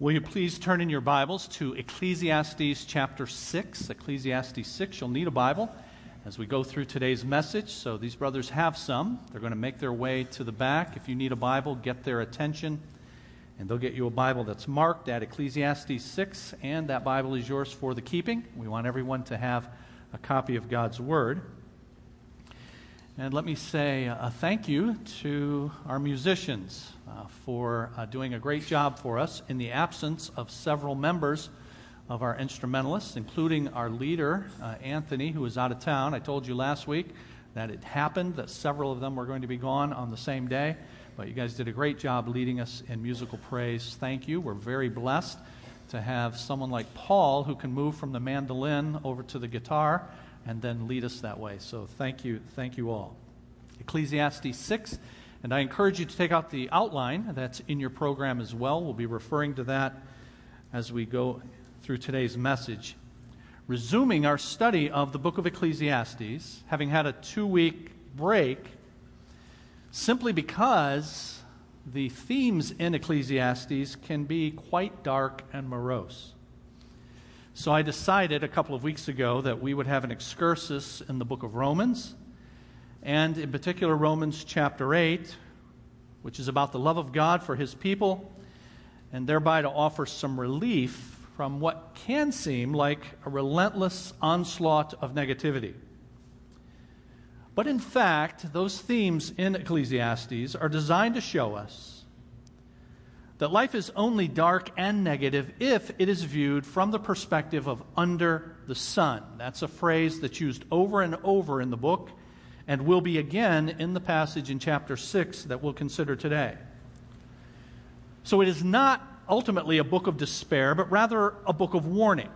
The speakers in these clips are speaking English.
Will you please turn in your Bibles to Ecclesiastes chapter 6? Ecclesiastes 6. You'll need a Bible as we go through today's message. So these brothers have some. They're going to make their way to the back. If you need a Bible, get their attention, and they'll get you a Bible that's marked at Ecclesiastes 6, and that Bible is yours for the keeping. We want everyone to have a copy of God's Word. And let me say a thank you to our musicians uh, for uh, doing a great job for us in the absence of several members of our instrumentalists, including our leader, uh, Anthony, who is out of town. I told you last week that it happened that several of them were going to be gone on the same day, but you guys did a great job leading us in musical praise. Thank you. We're very blessed to have someone like Paul who can move from the mandolin over to the guitar and then lead us that way. So thank you, thank you all. Ecclesiastes 6, and I encourage you to take out the outline that's in your program as well. We'll be referring to that as we go through today's message. Resuming our study of the book of Ecclesiastes, having had a two week break, simply because the themes in Ecclesiastes can be quite dark and morose. So I decided a couple of weeks ago that we would have an excursus in the book of Romans, and in particular, Romans chapter 8, which is about the love of God for his people, and thereby to offer some relief from what can seem like a relentless onslaught of negativity. But in fact, those themes in Ecclesiastes are designed to show us that life is only dark and negative if it is viewed from the perspective of under the sun. That's a phrase that's used over and over in the book and will be again in the passage in chapter 6 that we'll consider today. So it is not ultimately a book of despair, but rather a book of warning,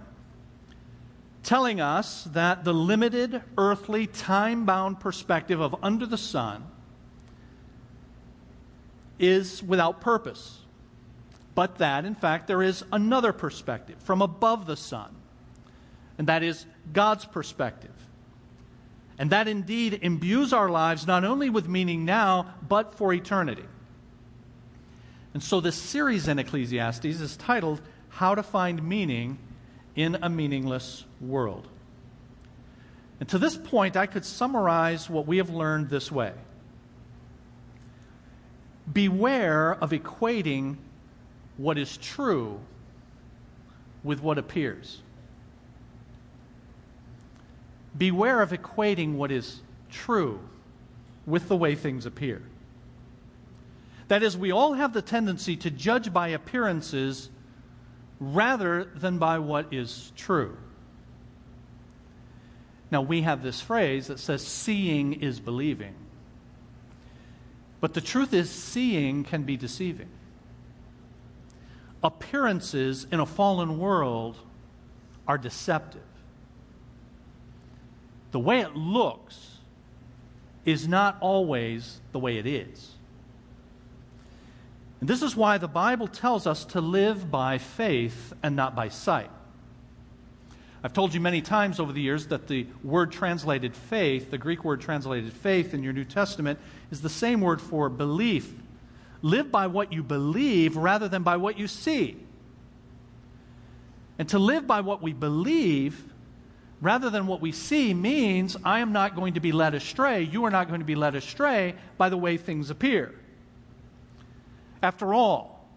telling us that the limited, earthly, time bound perspective of under the sun is without purpose but that, in fact, there is another perspective from above the sun, and that is God's perspective. And that indeed imbues our lives not only with meaning now, but for eternity. And so this series in Ecclesiastes is titled How to Find Meaning in a Meaningless World. And to this point, I could summarize what we have learned this way Beware of equating what is true with what appears. Beware of equating what is true with the way things appear. That is, we all have the tendency to judge by appearances rather than by what is true. Now, we have this phrase that says, seeing is believing. But the truth is, seeing can be deceiving appearances in a fallen world are deceptive. The way it looks is not always the way it is. And this is why the Bible tells us to live by faith and not by sight. I've told you many times over the years that the word translated faith, the Greek word translated faith in your New Testament, is the same word for belief live by what you believe rather than by what you see. And to live by what we believe rather than what we see means I am not going to be led astray. You are not going to be led astray by the way things appear. After all,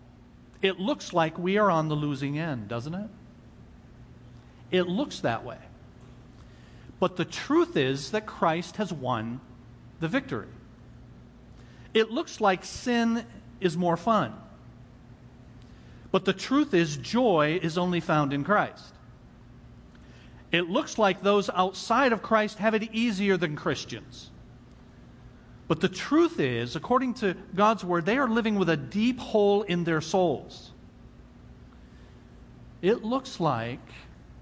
it looks like we are on the losing end, doesn't it? It looks that way. But the truth is that Christ has won the victory it looks like sin is more fun. But the truth is, joy is only found in Christ. It looks like those outside of Christ have it easier than Christians. But the truth is, according to God's word, they are living with a deep hole in their souls. It looks like,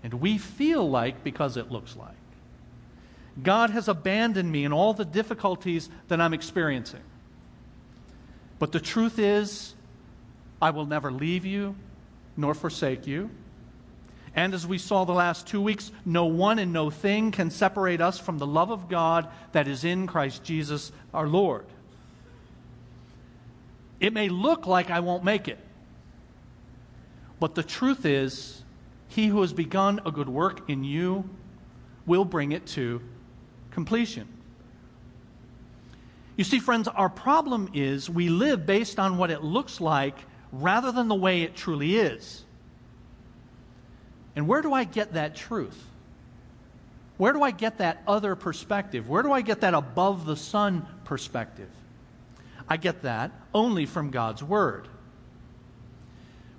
and we feel like because it looks like, God has abandoned me in all the difficulties that I'm experiencing. But the truth is, I will never leave you nor forsake you. And as we saw the last two weeks, no one and no thing can separate us from the love of God that is in Christ Jesus our Lord. It may look like I won't make it, But the truth is, he who has begun a good work in you will bring it to completion. You see, friends, our problem is we live based on what it looks like rather than the way it truly is. And where do I get that truth? Where do I get that other perspective? Where do I get that above the sun perspective? I get that only from God's Word.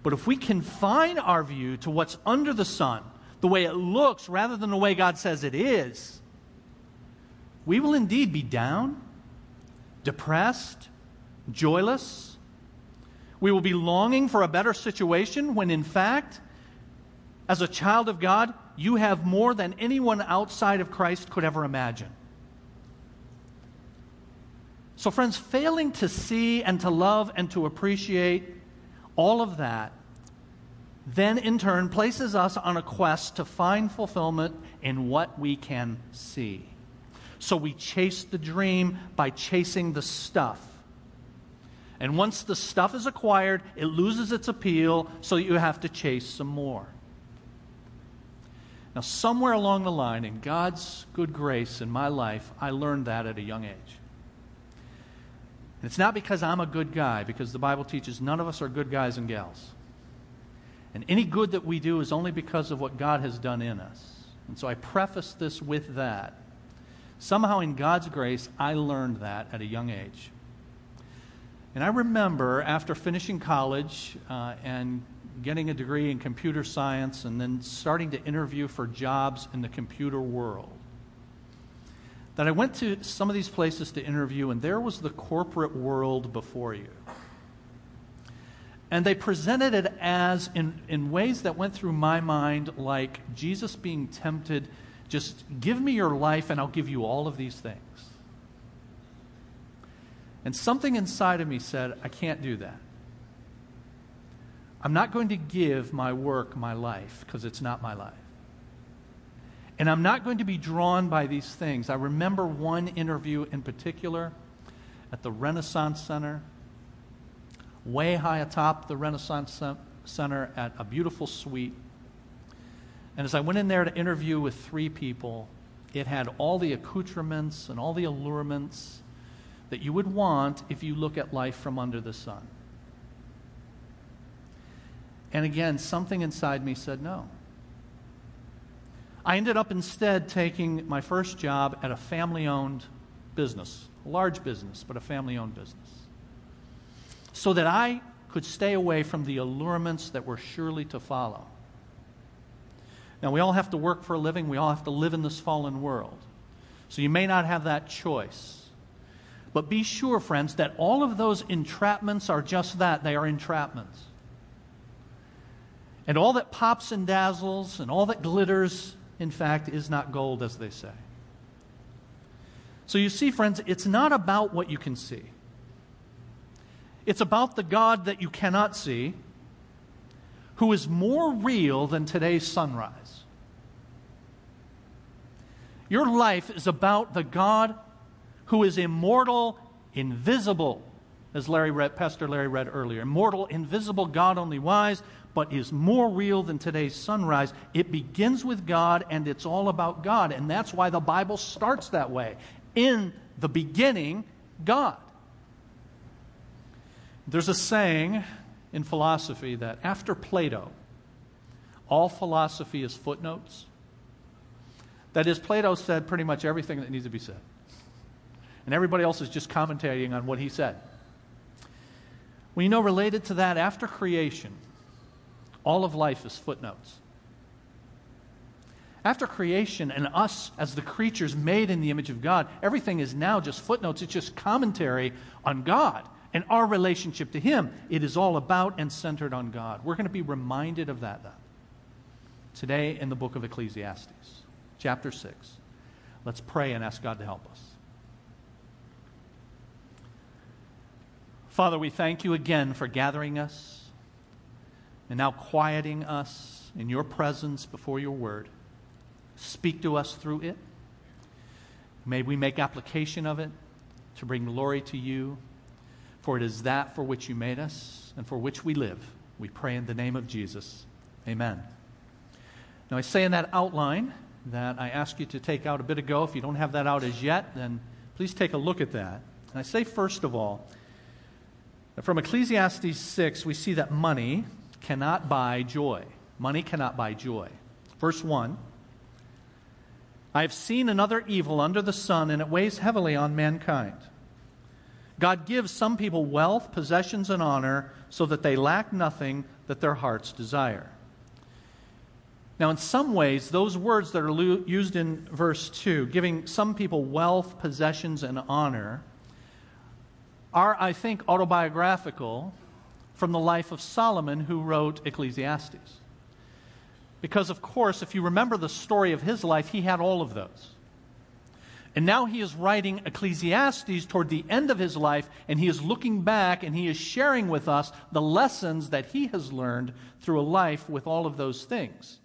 But if we confine our view to what's under the sun, the way it looks, rather than the way God says it is, we will indeed be down, depressed, joyless. We will be longing for a better situation when, in fact, as a child of God, you have more than anyone outside of Christ could ever imagine. So, friends, failing to see and to love and to appreciate all of that then, in turn, places us on a quest to find fulfillment in what we can see. So we chase the dream by chasing the stuff. And once the stuff is acquired, it loses its appeal, so you have to chase some more. Now, somewhere along the line, in God's good grace in my life, I learned that at a young age. And it's not because I'm a good guy, because the Bible teaches none of us are good guys and gals. And any good that we do is only because of what God has done in us. And so I preface this with that. Somehow, in God's grace, I learned that at a young age. And I remember after finishing college uh, and getting a degree in computer science and then starting to interview for jobs in the computer world that I went to some of these places to interview, and there was the corporate world before you. And they presented it as, in, in ways that went through my mind, like Jesus being tempted, just give me your life and I'll give you all of these things. And something inside of me said, I can't do that. I'm not going to give my work my life because it's not my life. And I'm not going to be drawn by these things. I remember one interview in particular at the Renaissance Center, way high atop the Renaissance Center at a beautiful suite. And as I went in there to interview with three people, it had all the accoutrements and all the allurements that you would want if you look at life from under the sun. And again, something inside me said no. I ended up instead taking my first job at a family owned business, a large business, but a family owned business, so that I could stay away from the allurements that were surely to follow. Now, we all have to work for a living, we all have to live in this fallen world. So you may not have that choice. But be sure, friends, that all of those entrapments are just that they are entrapments. And all that pops and dazzles and all that glitters in fact, is not gold, as they say. So you see, friends, it's not about what you can see. It's about the God that you cannot see, who is more real than today's sunrise. Your life is about the God who is immortal, invisible, as Larry read, Pastor Larry read earlier. Immortal, invisible, God only wise, but is more real than today's sunrise. It begins with God and it's all about God. And that's why the Bible starts that way. In the beginning, God. There's a saying in philosophy that after Plato, all philosophy is footnotes. That is, Plato said pretty much everything that needs to be said. And everybody else is just commentating on what he said. You know, related to that, after creation, all of life is footnotes. After creation and us as the creatures made in the image of God, everything is now just footnotes. It's just commentary on God and our relationship to Him. It is all about and centered on God. We're going to be reminded of that. Today in the book of Ecclesiastes, chapter 6. Let's pray and ask God to help us. Father, we thank you again for gathering us and now quieting us in your presence before your word. Speak to us through it. May we make application of it to bring glory to you, for it is that for which you made us and for which we live. We pray in the name of Jesus. Amen. Now, I say in that outline that I asked you to take out a bit ago. If you don't have that out as yet, then please take a look at that. And I say, first of all, that from Ecclesiastes 6, we see that money cannot buy joy. Money cannot buy joy. Verse 1 I have seen another evil under the sun, and it weighs heavily on mankind. God gives some people wealth, possessions, and honor so that they lack nothing that their hearts desire. Now, in some ways, those words that are used in verse 2, giving some people wealth, possessions, and honor, are, I think, autobiographical from the life of Solomon, who wrote Ecclesiastes. Because, of course, if you remember the story of his life, he had all of those. And now he is writing Ecclesiastes toward the end of his life, and he is looking back and he is sharing with us the lessons that he has learned through a life with all of those things.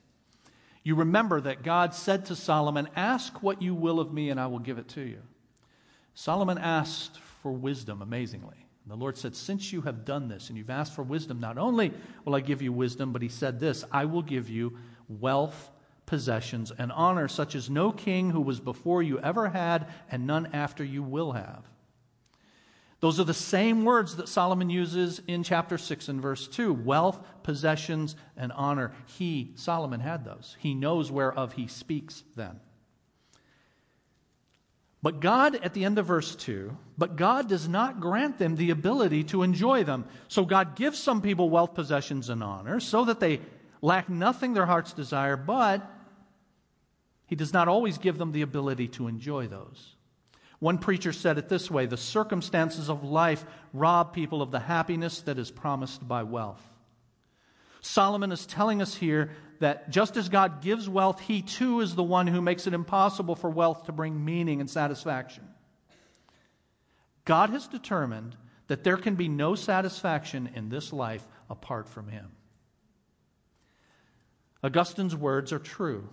You remember that God said to Solomon, Ask what you will of me, and I will give it to you. Solomon asked for wisdom, amazingly. The Lord said, Since you have done this and you've asked for wisdom, not only will I give you wisdom, but he said this I will give you wealth, possessions, and honor, such as no king who was before you ever had, and none after you will have. Those are the same words that Solomon uses in chapter 6 and verse 2 wealth, possessions, and honor. He, Solomon, had those. He knows whereof he speaks then. But God, at the end of verse 2, but God does not grant them the ability to enjoy them. So God gives some people wealth, possessions, and honor so that they lack nothing their hearts desire, but He does not always give them the ability to enjoy those. One preacher said it this way the circumstances of life rob people of the happiness that is promised by wealth. Solomon is telling us here that just as God gives wealth, he too is the one who makes it impossible for wealth to bring meaning and satisfaction. God has determined that there can be no satisfaction in this life apart from him. Augustine's words are true.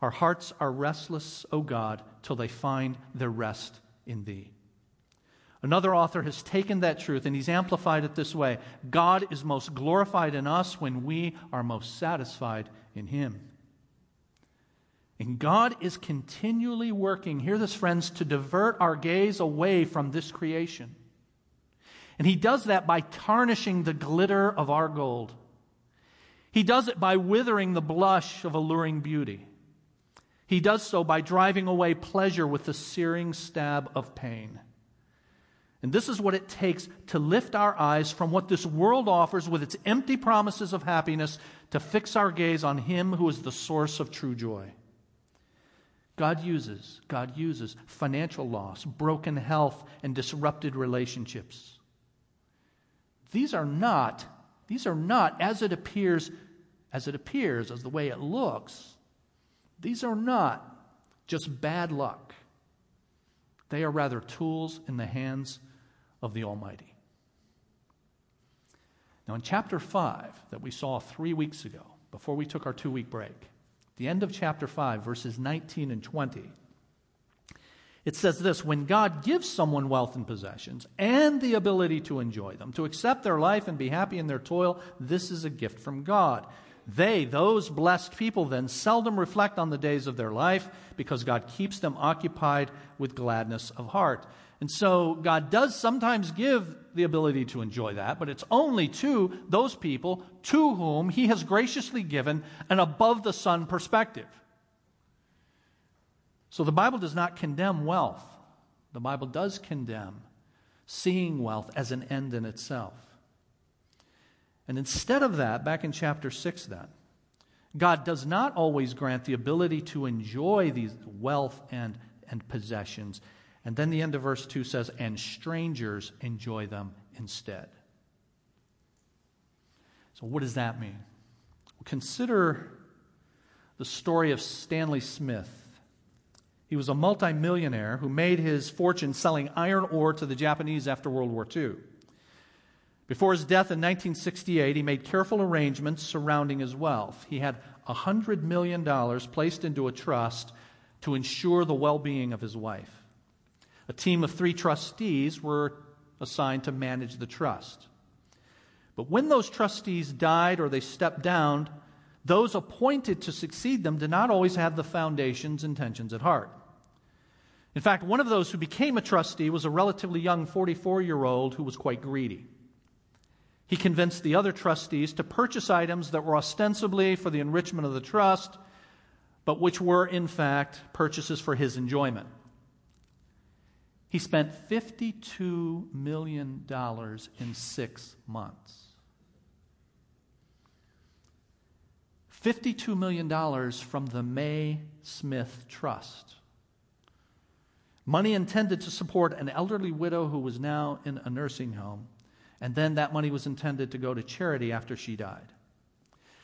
Our hearts are restless, O God, till they find their rest in Thee. Another author has taken that truth and he's amplified it this way God is most glorified in us when we are most satisfied in Him. And God is continually working, hear this, friends, to divert our gaze away from this creation. And He does that by tarnishing the glitter of our gold. He does it by withering the blush of alluring beauty. He does so by driving away pleasure with the searing stab of pain. And this is what it takes to lift our eyes from what this world offers with its empty promises of happiness to fix our gaze on Him who is the source of true joy. God uses, God uses financial loss, broken health, and disrupted relationships. These are not, these are not as it appears, as it appears, as the way it looks. These are not just bad luck. They are rather tools in the hands of the Almighty. Now, in chapter 5 that we saw three weeks ago, before we took our two week break, the end of chapter 5, verses 19 and 20, it says this When God gives someone wealth and possessions and the ability to enjoy them, to accept their life and be happy in their toil, this is a gift from God. They, those blessed people, then seldom reflect on the days of their life because God keeps them occupied with gladness of heart. And so God does sometimes give the ability to enjoy that, but it's only to those people to whom He has graciously given an above the sun perspective. So the Bible does not condemn wealth, the Bible does condemn seeing wealth as an end in itself. And instead of that, back in chapter 6, then, God does not always grant the ability to enjoy these wealth and, and possessions. And then the end of verse 2 says, and strangers enjoy them instead. So, what does that mean? Well, consider the story of Stanley Smith. He was a multimillionaire who made his fortune selling iron ore to the Japanese after World War II. Before his death in 1968, he made careful arrangements surrounding his wealth. He had $100 million placed into a trust to ensure the well being of his wife. A team of three trustees were assigned to manage the trust. But when those trustees died or they stepped down, those appointed to succeed them did not always have the foundation's intentions at heart. In fact, one of those who became a trustee was a relatively young 44 year old who was quite greedy. He convinced the other trustees to purchase items that were ostensibly for the enrichment of the trust, but which were, in fact, purchases for his enjoyment. He spent $52 million in six months. $52 million from the May Smith Trust. Money intended to support an elderly widow who was now in a nursing home, and then that money was intended to go to charity after she died.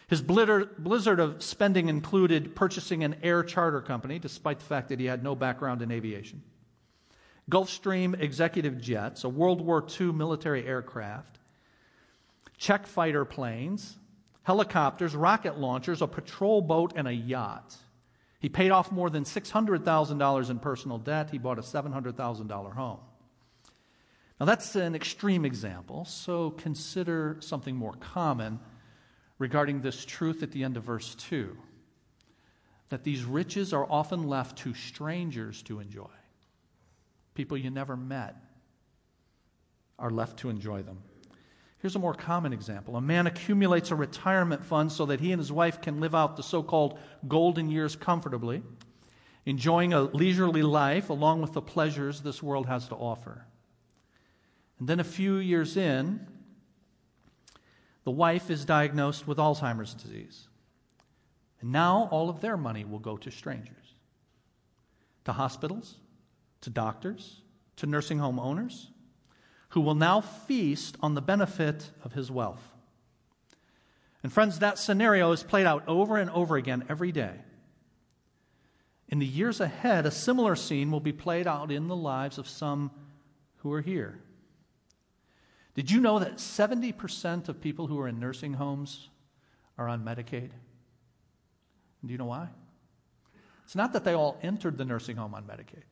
His blizzard of spending included purchasing an air charter company, despite the fact that he had no background in aviation, Gulfstream executive jets, a World War II military aircraft, Czech fighter planes, helicopters, rocket launchers, a patrol boat, and a yacht. He paid off more than $600,000 in personal debt. He bought a $700,000 home. Now, that's an extreme example, so consider something more common regarding this truth at the end of verse 2 that these riches are often left to strangers to enjoy. People you never met are left to enjoy them. Here's a more common example. A man accumulates a retirement fund so that he and his wife can live out the so called golden years comfortably, enjoying a leisurely life along with the pleasures this world has to offer. And then a few years in, the wife is diagnosed with Alzheimer's disease. And now all of their money will go to strangers, to hospitals, to doctors, to nursing home owners who will now feast on the benefit of his wealth. And, friends, that scenario is played out over and over again every day. In the years ahead, a similar scene will be played out in the lives of some who are here. Did you know that 70% of people who are in nursing homes are on Medicaid? Do you know why? It's not that they all entered the nursing home on Medicaid.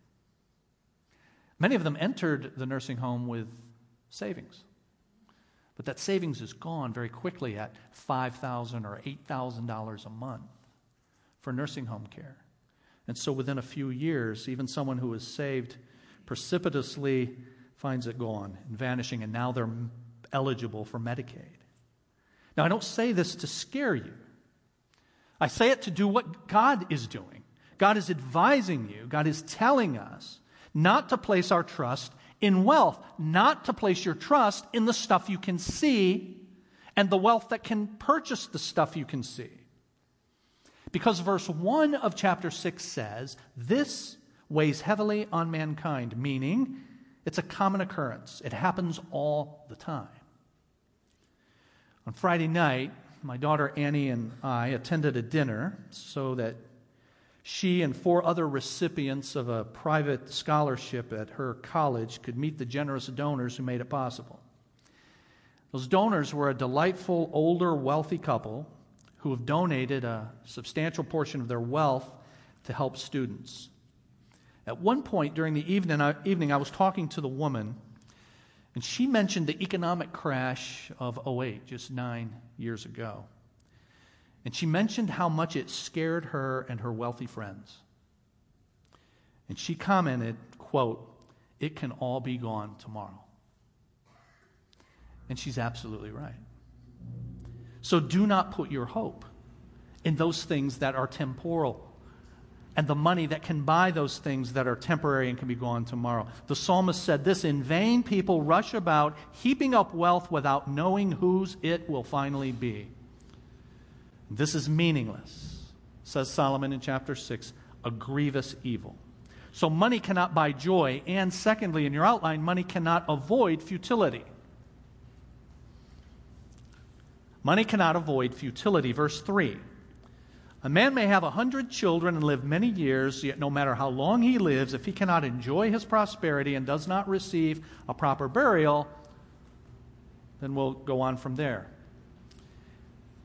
Many of them entered the nursing home with savings. But that savings is gone very quickly at $5,000 or $8,000 a month for nursing home care. And so within a few years, even someone who is saved precipitously finds it gone and vanishing, and now they're eligible for Medicaid. Now, I don't say this to scare you. I say it to do what God is doing. God is advising you, God is telling us not to place our trust in wealth, not to place your trust in the stuff you can see and the wealth that can purchase the stuff you can see. Because verse 1 of chapter 6 says, This weighs heavily on mankind, meaning it's a common occurrence. It happens all the time. On Friday night, my daughter Annie and I attended a dinner so that she and four other recipients of a private scholarship at her college could meet the generous donors who made it possible. Those donors were a delightful, older, wealthy couple who have donated a substantial portion of their wealth to help students. At one point during the evening I, evening, I was talking to the woman, and she mentioned the economic crash of 08, just nine years ago. And she mentioned how much it scared her and her wealthy friends. And she commented, quote, it can all be gone tomorrow. And she's absolutely right. So do not put your hope in those things that are temporal and the money that can buy those things that are temporary and can be gone tomorrow. The psalmist said this In vain people rush about, heaping up wealth without knowing whose it will finally be. This is meaningless, says Solomon in chapter 6, a grievous evil. So money cannot buy joy. And secondly, in your outline, money cannot avoid futility. Money cannot avoid futility. Verse 3 A man may have a hundred children and live many years, yet no matter how long he lives, if he cannot enjoy his prosperity and does not receive a proper burial, then we'll go on from there.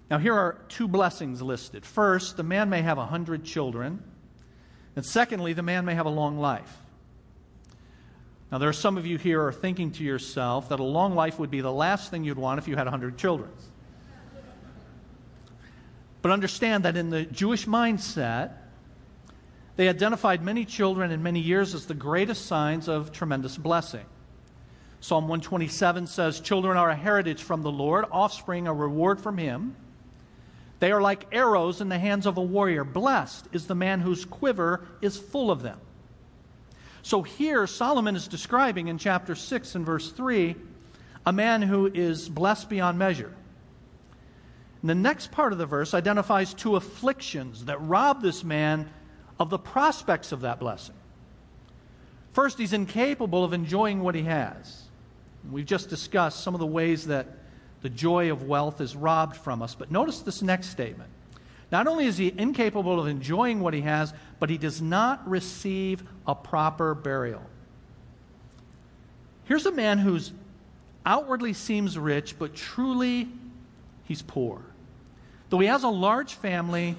Now, here are two blessings listed. First, the man may have a hundred children. And secondly, the man may have a long life. Now, there are some of you here are thinking to yourself that a long life would be the last thing you'd want if you had a 100 children. But understand that in the Jewish mindset, they identified many children in many years as the greatest signs of tremendous blessing. Psalm 127 says, Children are a heritage from the Lord, offspring a reward from Him. They are like arrows in the hands of a warrior. Blessed is the man whose quiver is full of them. So here, Solomon is describing in chapter 6 and verse 3 a man who is blessed beyond measure. And the next part of the verse identifies two afflictions that rob this man of the prospects of that blessing. First, he's incapable of enjoying what he has. We've just discussed some of the ways that the joy of wealth is robbed from us. But notice this next statement. Not only is he incapable of enjoying what he has, but he does not receive a proper burial. Here's a man who's outwardly seems rich, but truly he's poor. Though he has a large family,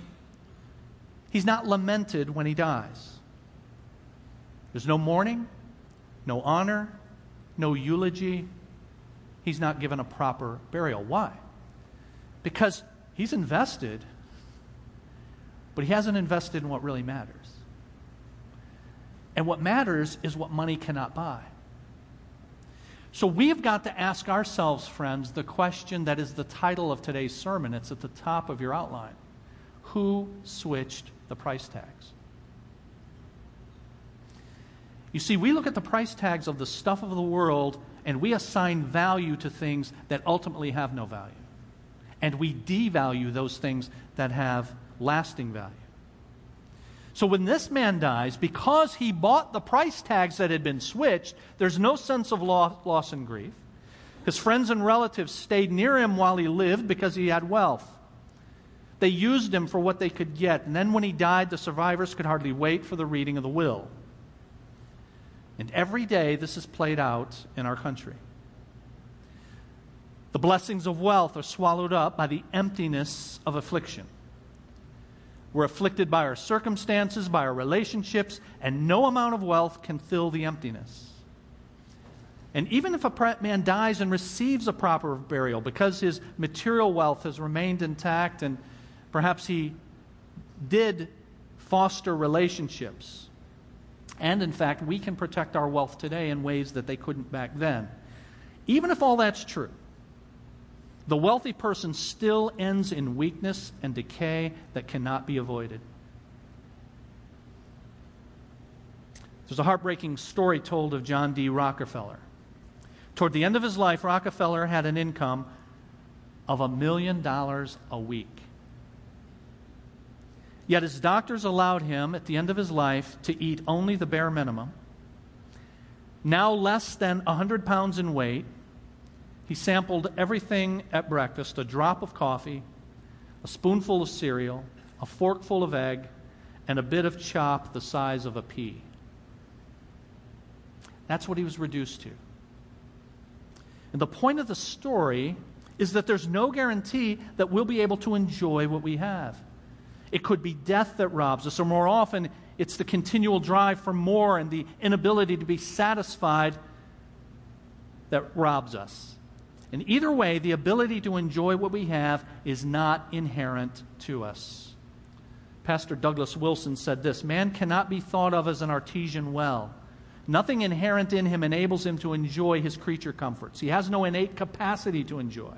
he's not lamented when he dies. There's no mourning, no honor, no eulogy. He's not given a proper burial. Why? Because he's invested, but he hasn't invested in what really matters. And what matters is what money cannot buy. So we've got to ask ourselves, friends, the question that is the title of today's sermon. It's at the top of your outline. Who switched the price tags? You see, we look at the price tags of the stuff of the world and we assign value to things that ultimately have no value. And we devalue those things that have lasting value. So when this man dies, because he bought the price tags that had been switched, there's no sense of loss, and grief. His friends and relatives stayed near him while he lived because he had wealth. They used him for what they could get, and then when he died, the survivors could hardly wait for the reading of the will. And every day this is played out in our country. The blessings of wealth are swallowed up by the emptiness of affliction. We're afflicted by our circumstances, by our relationships, and no amount of wealth can fill the emptiness. And even if a man dies and receives a proper burial because his material wealth has remained intact and perhaps he did foster relationships, and in fact, we can protect our wealth today in ways that they couldn't back then. Even if all that's true, the wealthy person still ends in weakness and decay that cannot be avoided. There's a heartbreaking story told of John D. Rockefeller. Toward the end of his life, Rockefeller had an income of a million dollars a week. Yet his doctors allowed him at the end of his life to eat only the bare minimum. Now less than 100 pounds in weight, he sampled everything at breakfast a drop of coffee, a spoonful of cereal, a forkful of egg, and a bit of chop the size of a pea. That's what he was reduced to. And the point of the story is that there's no guarantee that we'll be able to enjoy what we have. It could be death that robs us, or more often, it's the continual drive for more and the inability to be satisfied that robs us. And either way, the ability to enjoy what we have is not inherent to us. Pastor Douglas Wilson said this Man cannot be thought of as an artesian well. Nothing inherent in him enables him to enjoy his creature comforts. He has no innate capacity to enjoy.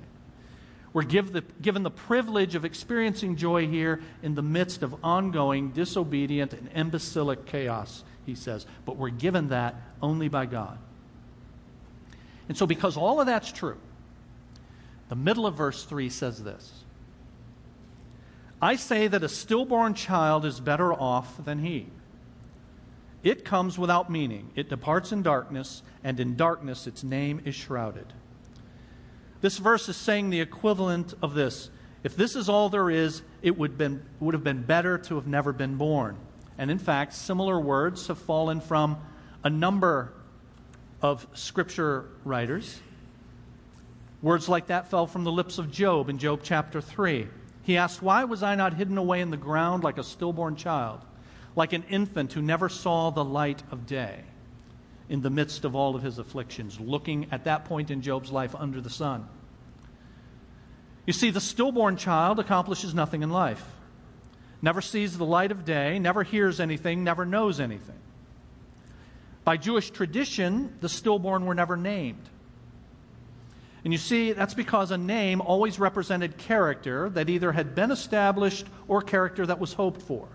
We're give the, given the privilege of experiencing joy here in the midst of ongoing, disobedient, and imbecilic chaos, he says. But we're given that only by God. And so, because all of that's true, the middle of verse 3 says this I say that a stillborn child is better off than he. It comes without meaning, it departs in darkness, and in darkness its name is shrouded. This verse is saying the equivalent of this. If this is all there is, it would, been, would have been better to have never been born. And in fact, similar words have fallen from a number of scripture writers. Words like that fell from the lips of Job in Job chapter 3. He asked, Why was I not hidden away in the ground like a stillborn child, like an infant who never saw the light of day? in the midst of all of his afflictions, looking at that point in Job's life under the sun. You see, the stillborn child accomplishes nothing in life, never sees the light of day, never hears anything, never knows anything. By Jewish tradition, the stillborn were never named. And you see, that's because a name always represented character that either had been established or character that was hoped for.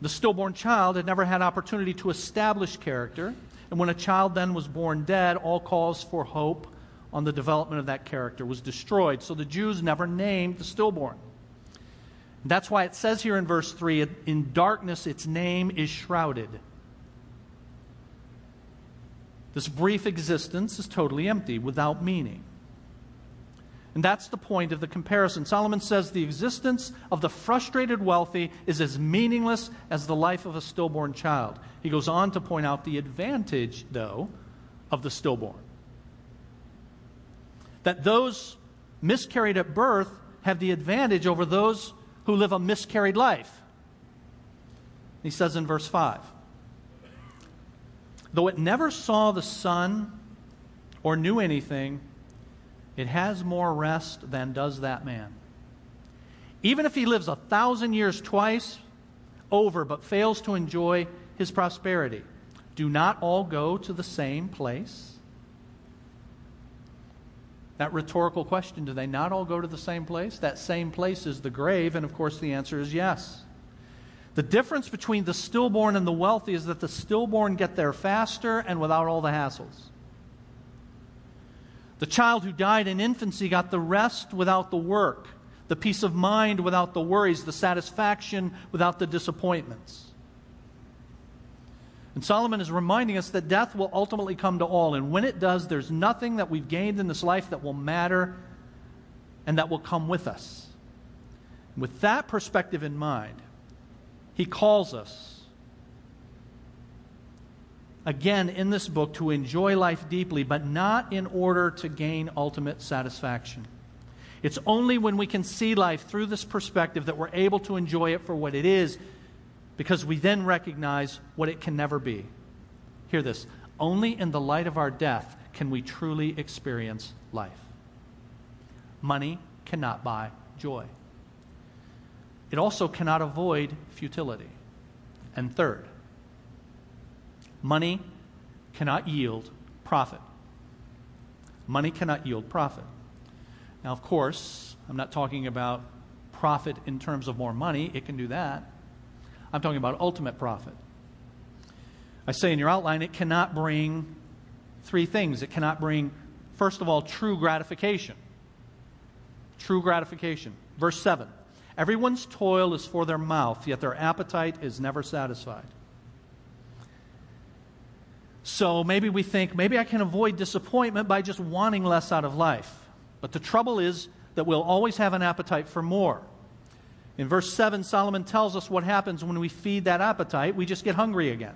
The stillborn child had never had opportunity to establish character, and when a child then was born dead, all cause for hope on the development of that character was destroyed. So the Jews never named the stillborn. That's why it says here in verse 3 in darkness its name is shrouded. This brief existence is totally empty, without meaning. And that's the point of the comparison. Solomon says the existence of the frustrated wealthy is as meaningless as the life of a stillborn child. He goes on to point out the advantage, though, of the stillborn. That those miscarried at birth have the advantage over those who live a miscarried life. He says in verse 5 Though it never saw the sun or knew anything, it has more rest than does that man. Even if he lives a thousand years twice over but fails to enjoy his prosperity, do not all go to the same place? That rhetorical question do they not all go to the same place? That same place is the grave, and of course the answer is yes. The difference between the stillborn and the wealthy is that the stillborn get there faster and without all the hassles. The child who died in infancy got the rest without the work, the peace of mind without the worries, the satisfaction without the disappointments. And Solomon is reminding us that death will ultimately come to all. And when it does, there's nothing that we've gained in this life that will matter and that will come with us. With that perspective in mind, he calls us again in this book to enjoy life deeply, but not in order to gain ultimate satisfaction. It's only when we can see life through this perspective that we're able to enjoy it for what it is, because we then recognize what it can never be. Hear this only in the light of our death can we truly experience life. Money cannot buy joy. It also cannot avoid futility. And third, money cannot yield profit. Money cannot yield profit. Now, of course, I'm not talking about profit in terms of more money, it can do that. I'm talking about ultimate profit. I say in your outline, it cannot bring three things. It cannot bring, first of all, true gratification. True gratification. Verse 7 Everyone's toil is for their mouth, yet their appetite is never satisfied. So maybe we think, maybe I can avoid disappointment by just wanting less out of life. But the trouble is that we'll always have an appetite for more. In verse 7, Solomon tells us what happens when we feed that appetite. We just get hungry again.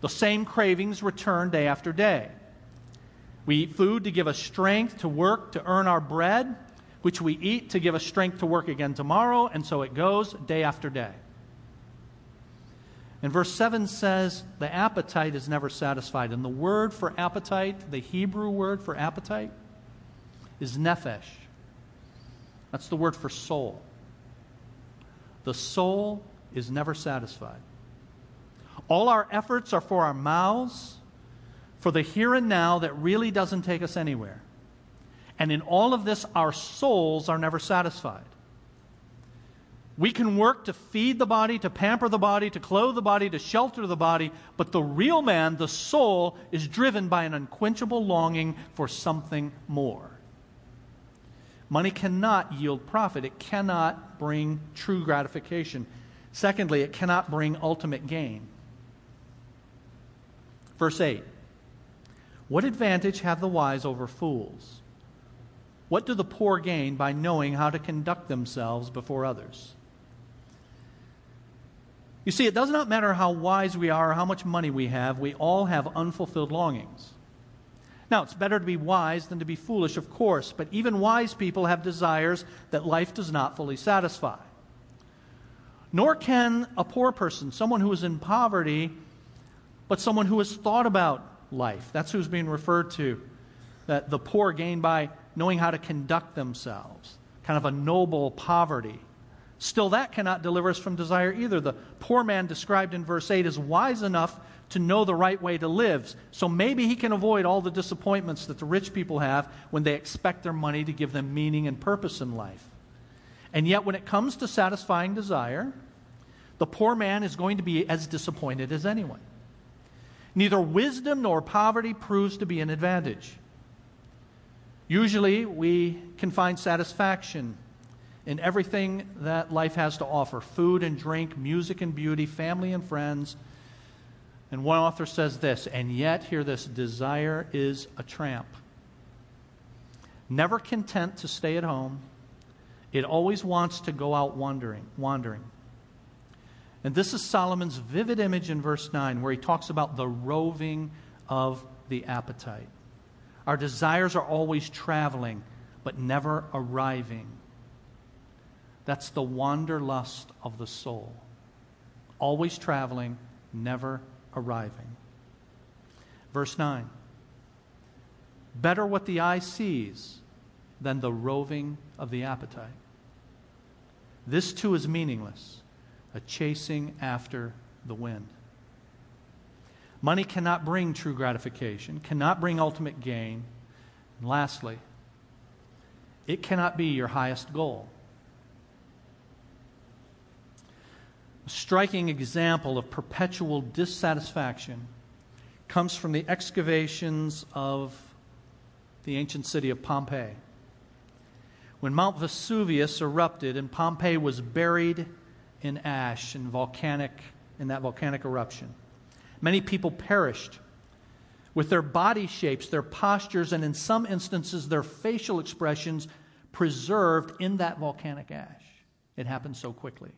The same cravings return day after day. We eat food to give us strength to work, to earn our bread which we eat to give us strength to work again tomorrow, and so it goes day after day. And verse 7 says, the appetite is never satisfied. And the word for appetite, the Hebrew word for appetite, is nephesh. That's the word for soul. The soul is never satisfied. All our efforts are for our mouths, for the here and now that really doesn't take us anywhere. And in all of this, our souls are never satisfied. We can work to feed the body, to pamper the body, to clothe the body, to shelter the body, but the real man, the soul, is driven by an unquenchable longing for something more. Money cannot yield profit, it cannot bring true gratification. Secondly, it cannot bring ultimate gain. Verse 8 What advantage have the wise over fools? What do the poor gain by knowing how to conduct themselves before others? You see, it does not matter how wise we are or how much money we have, we all have unfulfilled longings. Now, it's better to be wise than to be foolish, of course, but even wise people have desires that life does not fully satisfy. Nor can a poor person, someone who is in poverty, but someone who has thought about life. That's who's being referred to. That the poor gain by knowing how to conduct themselves, kind of a noble poverty. Still, that cannot deliver us from desire either. The poor man described in verse 8 is wise enough to know the right way to live. So maybe he can avoid all the disappointments that the rich people have when they expect their money to give them meaning and purpose in life. And yet, when it comes to satisfying desire, the poor man is going to be as disappointed as anyone. Neither wisdom nor poverty proves to be an advantage. Usually, we can find satisfaction in everything that life has to offer food and drink, music and beauty, family and friends. And one author says this, and yet, hear this desire is a tramp. Never content to stay at home, it always wants to go out wandering. wandering. And this is Solomon's vivid image in verse 9, where he talks about the roving of the appetite. Our desires are always traveling, but never arriving. That's the wanderlust of the soul. Always traveling, never arriving. Verse 9 Better what the eye sees than the roving of the appetite. This too is meaningless a chasing after the wind. Money cannot bring true gratification, cannot bring ultimate gain. And lastly, it cannot be your highest goal. A striking example of perpetual dissatisfaction comes from the excavations of the ancient city of Pompeii. When Mount Vesuvius erupted and Pompeii was buried in ash and volcanic in that volcanic eruption. Many people perished with their body shapes, their postures, and in some instances, their facial expressions preserved in that volcanic ash. It happened so quickly.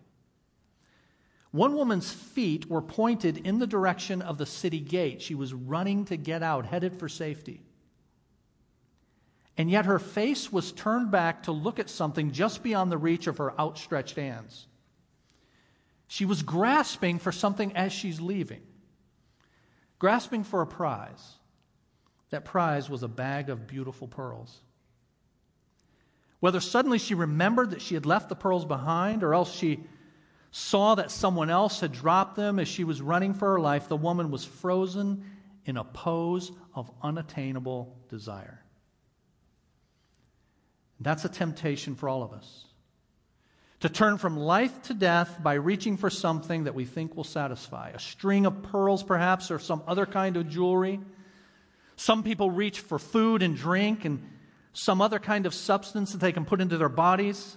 One woman's feet were pointed in the direction of the city gate. She was running to get out, headed for safety. And yet her face was turned back to look at something just beyond the reach of her outstretched hands. She was grasping for something as she's leaving, grasping for a prize. That prize was a bag of beautiful pearls. Whether suddenly she remembered that she had left the pearls behind, or else she saw that someone else had dropped them as she was running for her life, the woman was frozen in a pose of unattainable desire. That's a temptation for all of us to turn from life to death by reaching for something that we think will satisfy a string of pearls, perhaps, or some other kind of jewelry. Some people reach for food and drink and some other kind of substance that they can put into their bodies.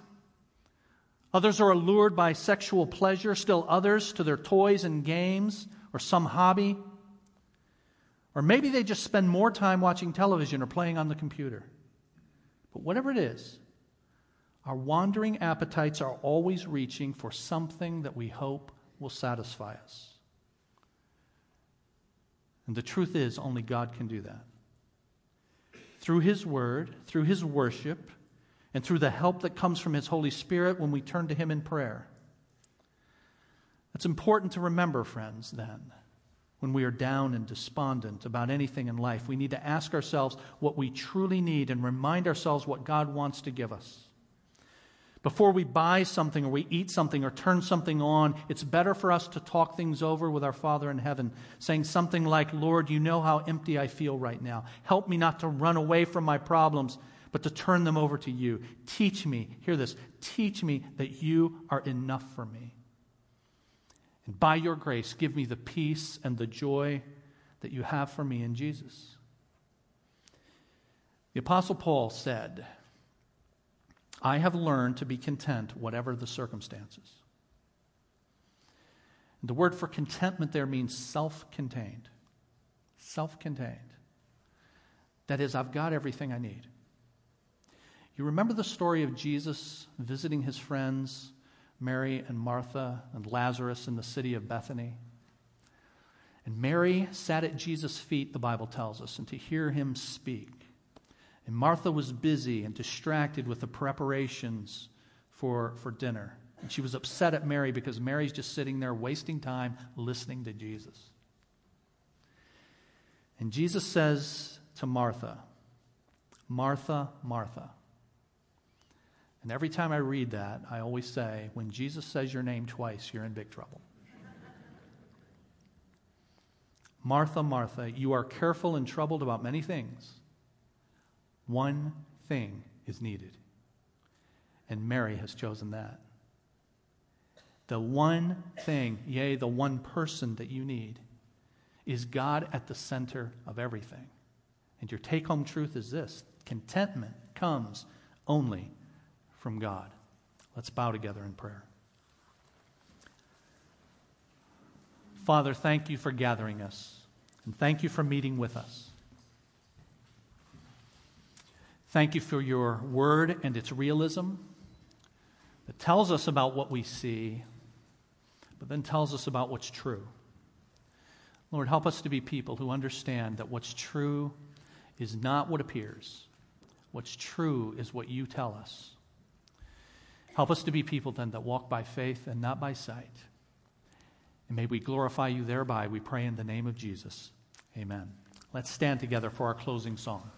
Others are allured by sexual pleasure, still others to their toys and games or some hobby. Or maybe they just spend more time watching television or playing on the computer. But whatever it is, our wandering appetites are always reaching for something that we hope will satisfy us. And the truth is, only God can do that. Through His Word, through His worship, and through the help that comes from His Holy Spirit when we turn to Him in prayer. It's important to remember, friends, then, when we are down and despondent about anything in life. We need to ask ourselves what we truly need and remind ourselves what God wants to give us. Before we buy something or we eat something or turn something on, it's better for us to talk things over with our Father in heaven, saying something like, Lord, you know how empty I feel right now. Help me not to run away from my problems, but to turn them over to you. Teach me, hear this, teach me that you are enough for me. And by your grace, give me the peace and the joy that you have for me in Jesus. The Apostle Paul said, I have learned to be content, whatever the circumstances. The word for contentment there means self contained. Self contained. That is, I've got everything I need. You remember the story of Jesus visiting his friends, Mary and Martha and Lazarus in the city of Bethany? And Mary sat at Jesus' feet, the Bible tells us, and to hear him speak. And Martha was busy and distracted with the preparations for, for dinner. And she was upset at Mary because Mary's just sitting there wasting time listening to Jesus. And Jesus says to Martha, Martha, Martha. And every time I read that, I always say, when Jesus says your name twice, you're in big trouble. Martha, Martha, you are careful and troubled about many things. One thing is needed. And Mary has chosen that. The one thing, yea, the one person that you need, is God at the center of everything. And your take home truth is this contentment comes only from God. Let's bow together in prayer. Father, thank you for gathering us, and thank you for meeting with us. Thank you for your word and its realism that tells us about what we see, but then tells us about what's true. Lord, help us to be people who understand that what's true is not what appears. What's true is what you tell us. Help us to be people then that walk by faith and not by sight. And may we glorify you thereby, we pray in the name of Jesus. Amen. Let's stand together for our closing song.